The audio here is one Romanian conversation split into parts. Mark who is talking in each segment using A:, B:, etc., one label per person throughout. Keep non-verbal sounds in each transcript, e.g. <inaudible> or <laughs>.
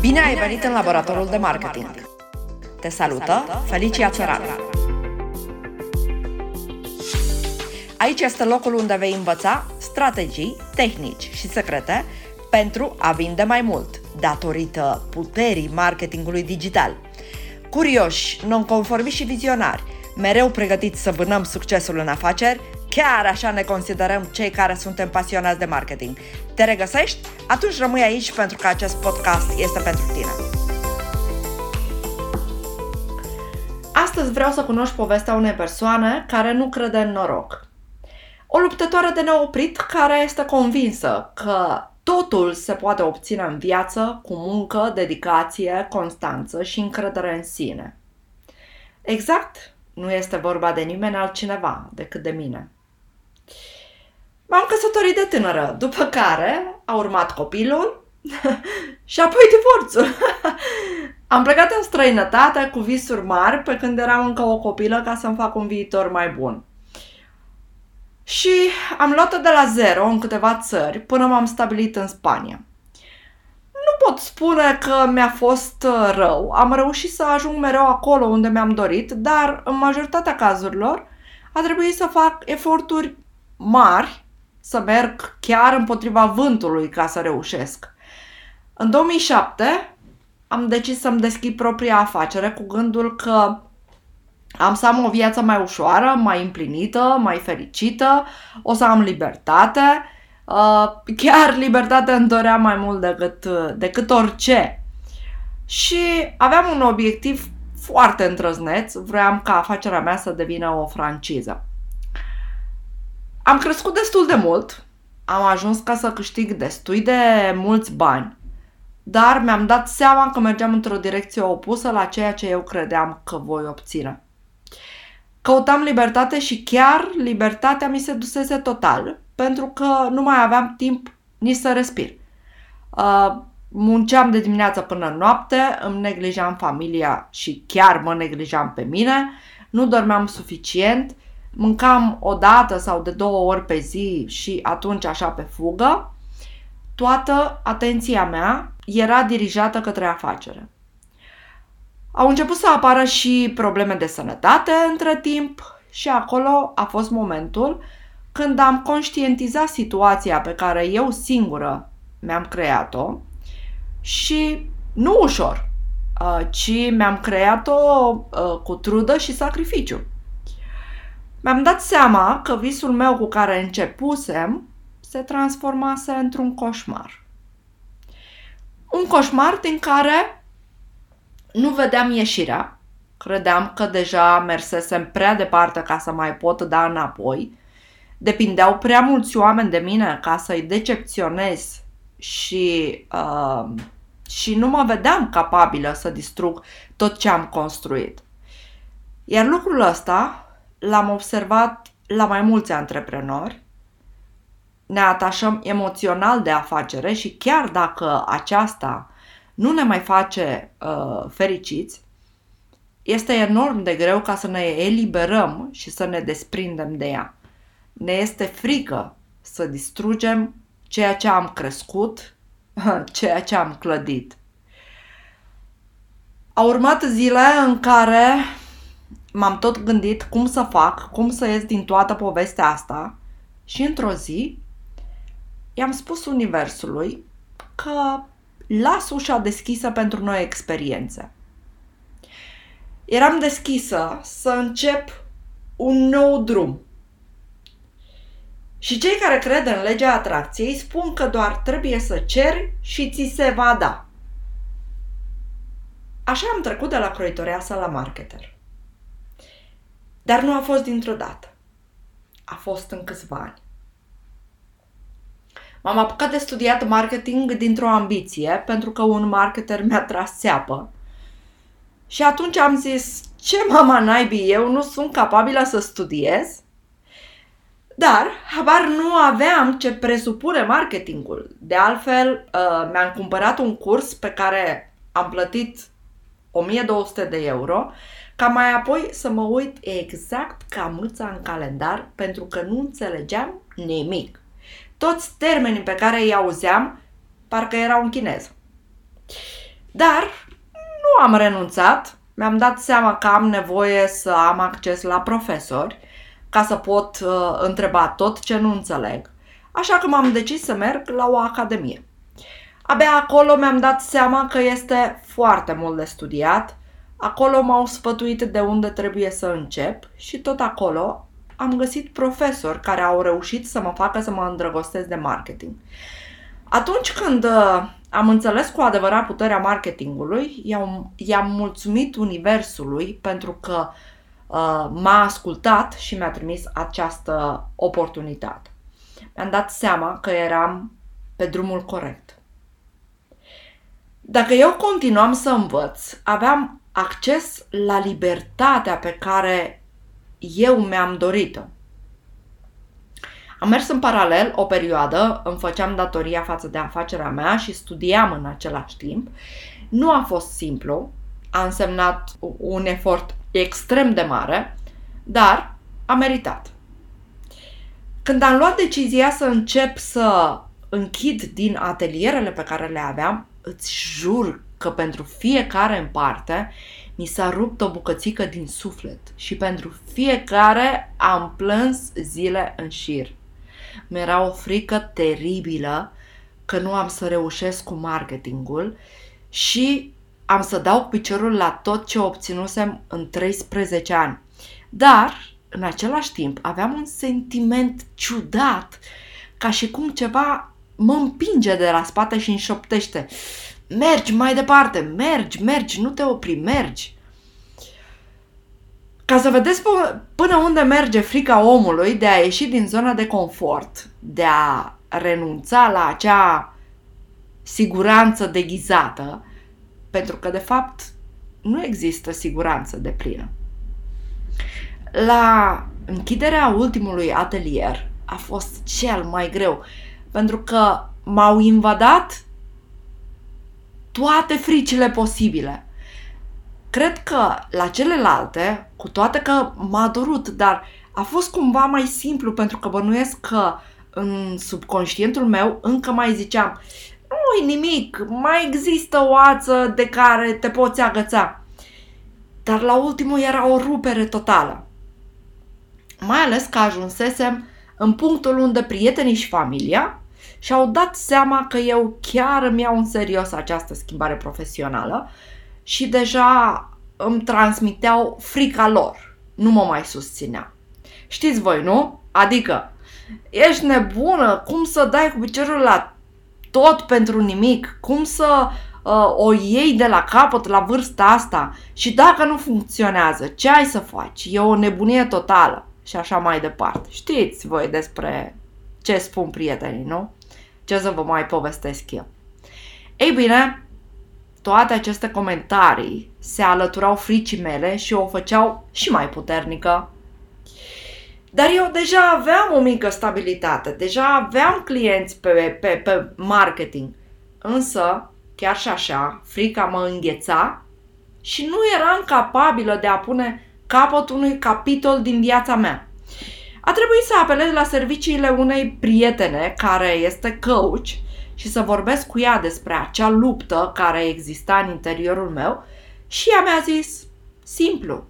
A: Bine ai venit în laboratorul de marketing! Te salută Felicia Țăranu! Aici este locul unde vei învăța strategii, tehnici și secrete pentru a vinde mai mult, datorită puterii marketingului digital. Curioși, nonconformiști și vizionari, mereu pregătiți să vânăm succesul în afaceri, chiar așa ne considerăm cei care suntem pasionați de marketing. Te regăsești? Atunci rămâi aici pentru că acest podcast este pentru tine. Astăzi vreau să cunoști povestea unei persoane care nu crede în noroc. O luptătoare de neoprit care este convinsă că totul se poate obține în viață cu muncă, dedicație, constanță și încredere în sine. Exact, nu este vorba de nimeni altcineva decât de mine. M-am căsătorit de tânără, după care a urmat copilul <laughs> și apoi divorțul. <laughs> Am plecat în străinătate cu visuri mari pe când eram încă o copilă ca să-mi fac un viitor mai bun. Și am luat-o de la zero în câteva țări până m-am stabilit în Spania. Nu pot spune că mi-a fost uh, rău, am reușit să ajung mereu acolo unde mi-am dorit, dar în majoritatea cazurilor a trebuit să fac eforturi mari să merg chiar împotriva vântului ca să reușesc. În 2007 am decis să-mi deschid propria afacere cu gândul că am să am o viață mai ușoară, mai împlinită, mai fericită, o să am libertate. Uh, chiar libertatea îmi dorea mai mult decât, decât orice. Și aveam un obiectiv foarte întrăzneț, vreau ca afacerea mea să devină o franciză. Am crescut destul de mult, am ajuns ca să câștig destui de mulți bani, dar mi-am dat seama că mergeam într-o direcție opusă la ceea ce eu credeam că voi obține. Căutam libertate și chiar libertatea mi se dusese total, pentru că nu mai aveam timp nici să respir. Uh, munceam de dimineață până noapte, îmi neglijam familia și chiar mă neglijam pe mine, nu dormeam suficient mâncam o dată sau de două ori pe zi și atunci așa pe fugă, toată atenția mea era dirijată către afacere. Au început să apară și probleme de sănătate între timp și acolo a fost momentul când am conștientizat situația pe care eu singură mi-am creat-o și nu ușor, uh, ci mi-am creat-o uh, cu trudă și sacrificiu. Mi-am dat seama că visul meu cu care începusem se transformase într-un coșmar. Un coșmar din care nu vedeam ieșirea. Credeam că deja mersesem prea departe ca să mai pot da înapoi. Depindeau prea mulți oameni de mine ca să-i decepționez și, uh, și nu mă vedeam capabilă să distrug tot ce am construit. Iar lucrul ăsta l-am observat la mai mulți antreprenori. Ne atașăm emoțional de afacere și chiar dacă aceasta nu ne mai face uh, fericiți, este enorm de greu ca să ne eliberăm și să ne desprindem de ea. Ne este frică să distrugem ceea ce am crescut, <laughs> ceea ce am clădit. Au urmat zile în care m-am tot gândit cum să fac, cum să ies din toată povestea asta și într-o zi i-am spus Universului că las ușa deschisă pentru noi experiențe. Eram deschisă să încep un nou drum. Și cei care cred în legea atracției spun că doar trebuie să ceri și ți se va da. Așa am trecut de la croitoreasă la marketer. Dar nu a fost dintr-o dată. A fost în câțiva ani. M-am apucat de studiat marketing dintr-o ambiție, pentru că un marketer mi-a tras țeapă. Și atunci am zis, ce mama naibii, eu nu sunt capabilă să studiez? Dar habar nu aveam ce presupune marketingul. De altfel, uh, mi-am cumpărat un curs pe care am plătit 1200 de euro ca mai apoi să mă uit exact ca mâța în calendar pentru că nu înțelegeam nimic. Toți termenii pe care îi auzeam parcă erau în chineză. Dar nu am renunțat, mi-am dat seama că am nevoie să am acces la profesori ca să pot uh, întreba tot ce nu înțeleg. Așa că m-am decis să merg la o academie. Abia acolo mi-am dat seama că este foarte mult de studiat. Acolo m-au sfătuit de unde trebuie să încep și tot acolo am găsit profesori care au reușit să mă facă să mă îndrăgostesc de marketing. Atunci când uh, am înțeles cu adevărat puterea marketingului, i-am, i-am mulțumit Universului pentru că uh, m-a ascultat și mi-a trimis această oportunitate. Mi-am dat seama că eram pe drumul corect. Dacă eu continuam să învăț, aveam acces la libertatea pe care eu mi-am dorit-o. Am mers în paralel o perioadă, îmi făceam datoria față de afacerea mea și studiam în același timp. Nu a fost simplu, a însemnat un efort extrem de mare, dar a meritat. Când am luat decizia să încep să închid din atelierele pe care le aveam, îți jur că pentru fiecare în parte mi s-a rupt o bucățică din suflet și pentru fiecare am plâns zile în șir. Mi-era o frică teribilă că nu am să reușesc cu marketingul și am să dau piciorul la tot ce obținusem în 13 ani. Dar, în același timp, aveam un sentiment ciudat, ca și cum ceva mă împinge de la spate și înșoptește. Mergi mai departe, mergi, mergi, nu te opri, mergi. Ca să vedeți până unde merge frica omului de a ieși din zona de confort, de a renunța la acea siguranță deghizată, pentru că de fapt nu există siguranță de plină. La închiderea ultimului atelier a fost cel mai greu, pentru că m-au invadat toate fricile posibile. Cred că la celelalte, cu toate că m-a durut, dar a fost cumva mai simplu pentru că bănuiesc că în subconștientul meu încă mai ziceam nu nimic, mai există o ață de care te poți agăța. Dar la ultimul era o rupere totală. Mai ales că ajunsesem în punctul unde prietenii și familia și-au dat seama că eu chiar îmi iau în serios această schimbare profesională și deja îmi transmiteau frica lor. Nu mă mai susținea. Știți voi, nu? Adică, ești nebună? Cum să dai cu piciorul la tot pentru nimic? Cum să uh, o iei de la capăt la vârsta asta? Și dacă nu funcționează, ce ai să faci? E o nebunie totală. Și așa mai departe. Știți voi despre ce spun prietenii, nu? Ce să vă mai povestesc eu. Ei bine, toate aceste comentarii se alăturau fricii mele și o făceau și mai puternică. Dar eu deja aveam o mică stabilitate, deja aveam clienți pe, pe, pe marketing. Însă, chiar și așa, frica mă îngheța și nu eram capabilă de a pune capăt unui capitol din viața mea. A trebuit să apelez la serviciile unei prietene care este coach și să vorbesc cu ea despre acea luptă care exista în interiorul meu și ea mi-a zis, simplu,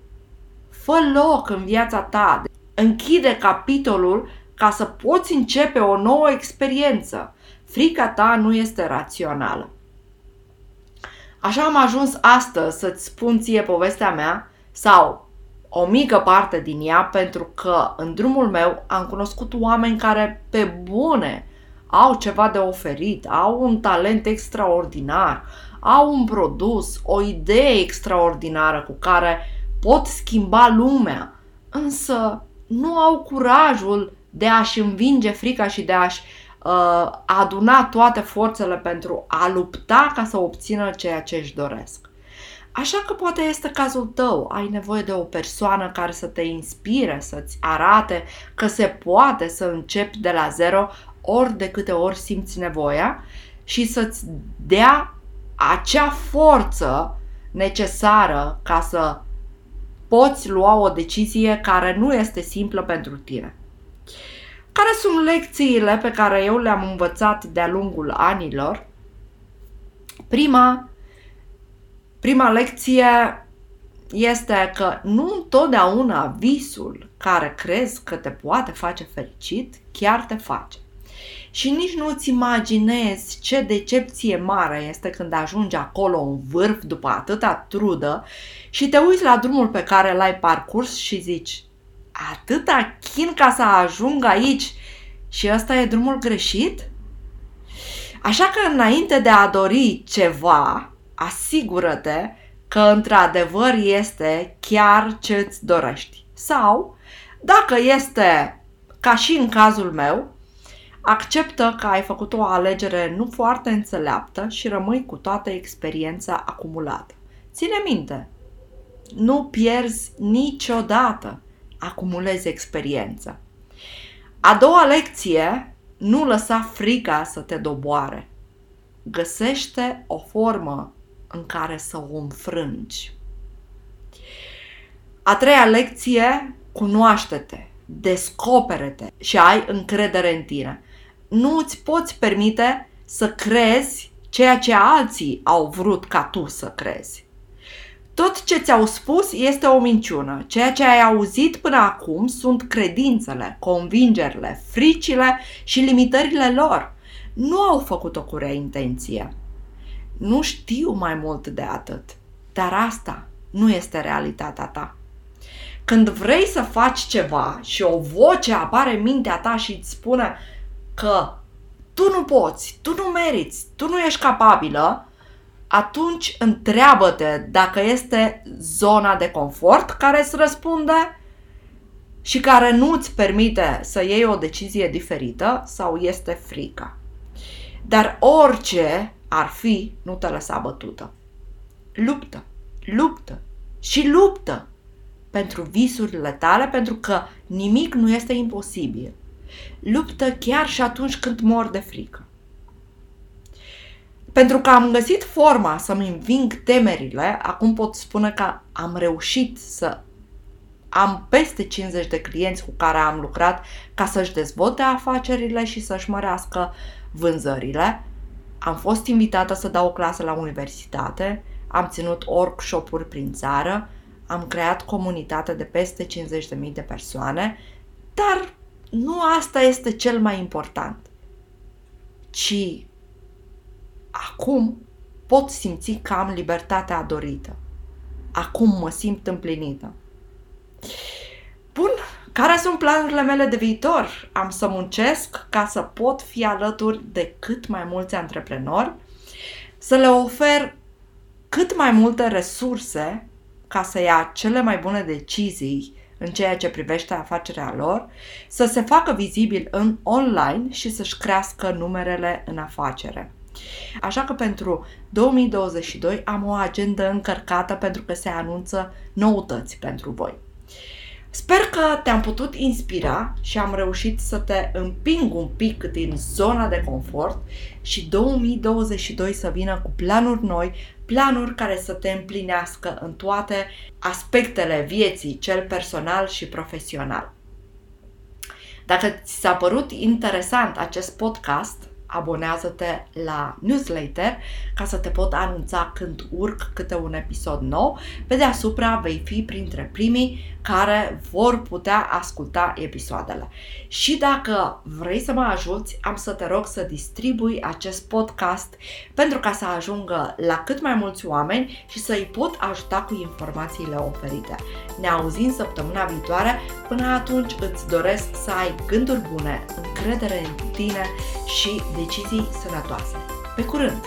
A: fă loc în viața ta, închide capitolul ca să poți începe o nouă experiență. Frica ta nu este rațională. Așa am ajuns astăzi să-ți spun ție povestea mea sau o mică parte din ea pentru că în drumul meu am cunoscut oameni care pe bune au ceva de oferit, au un talent extraordinar, au un produs, o idee extraordinară cu care pot schimba lumea, însă nu au curajul de a-și învinge frica și de a-și uh, aduna toate forțele pentru a lupta ca să obțină ceea ce își doresc. Așa că poate este cazul tău, ai nevoie de o persoană care să te inspire, să-ți arate că se poate să începi de la zero ori de câte ori simți nevoia și să-ți dea acea forță necesară ca să poți lua o decizie care nu este simplă pentru tine. Care sunt lecțiile pe care eu le-am învățat de-a lungul anilor? Prima Prima lecție este că nu întotdeauna visul care crezi că te poate face fericit chiar te face. Și nici nu-ți imaginezi ce decepție mare este când ajungi acolo în vârf după atâta trudă și te uiți la drumul pe care l-ai parcurs și zici atâta chin ca să ajung aici și ăsta e drumul greșit? Așa că înainte de a dori ceva, asigură-te că într-adevăr este chiar ce îți dorești. Sau, dacă este ca și în cazul meu, acceptă că ai făcut o alegere nu foarte înțeleaptă și rămâi cu toată experiența acumulată. Ține minte, nu pierzi niciodată, acumulezi experiență. A doua lecție, nu lăsa frica să te doboare. Găsește o formă în care să o înfrângi. A treia lecție, cunoaște-te, descopere-te și ai încredere în tine. Nu îți poți permite să crezi ceea ce alții au vrut ca tu să crezi. Tot ce ți-au spus este o minciună. Ceea ce ai auzit până acum sunt credințele, convingerile, fricile și limitările lor. Nu au făcut-o cu rea intenție. Nu știu mai mult de atât. Dar asta nu este realitatea ta. Când vrei să faci ceva și o voce apare în mintea ta și îți spune că tu nu poți, tu nu meriți, tu nu ești capabilă, atunci întreabă-te dacă este zona de confort care îți răspunde și care nu îți permite să iei o decizie diferită sau este frica. Dar orice ar fi, nu te lăsa bătută. Luptă, luptă și luptă pentru visurile tale, pentru că nimic nu este imposibil. Luptă chiar și atunci când mor de frică. Pentru că am găsit forma să-mi înving temerile, acum pot spune că am reușit să am peste 50 de clienți cu care am lucrat ca să-și dezvolte afacerile și să-și mărească vânzările. Am fost invitată să dau o clasă la universitate, am ținut workshop-uri prin țară, am creat comunitate de peste 50.000 de persoane, dar nu asta este cel mai important, ci acum pot simți că am libertatea dorită. Acum mă simt împlinită. Bun, care sunt planurile mele de viitor? Am să muncesc ca să pot fi alături de cât mai mulți antreprenori, să le ofer cât mai multe resurse ca să ia cele mai bune decizii în ceea ce privește afacerea lor, să se facă vizibil în online și să-și crească numerele în afacere. Așa că pentru 2022 am o agendă încărcată pentru că se anunță noutăți pentru voi. Sper că te-am putut inspira și am reușit să te împing un pic din zona de confort și 2022 să vină cu planuri noi, planuri care să te împlinească în toate aspectele vieții, cel personal și profesional. Dacă ți s-a părut interesant acest podcast, abonează-te la newsletter ca să te pot anunța când urc câte un episod nou. Pe deasupra vei fi printre primii care vor putea asculta episoadele. Și dacă vrei să mă ajuți, am să te rog să distribui acest podcast pentru ca să ajungă la cât mai mulți oameni și să îi pot ajuta cu informațiile oferite. Ne auzim săptămâna viitoare. Până atunci îți doresc să ai gânduri bune, încredere în tine și decizii sănătoase. Pe curând!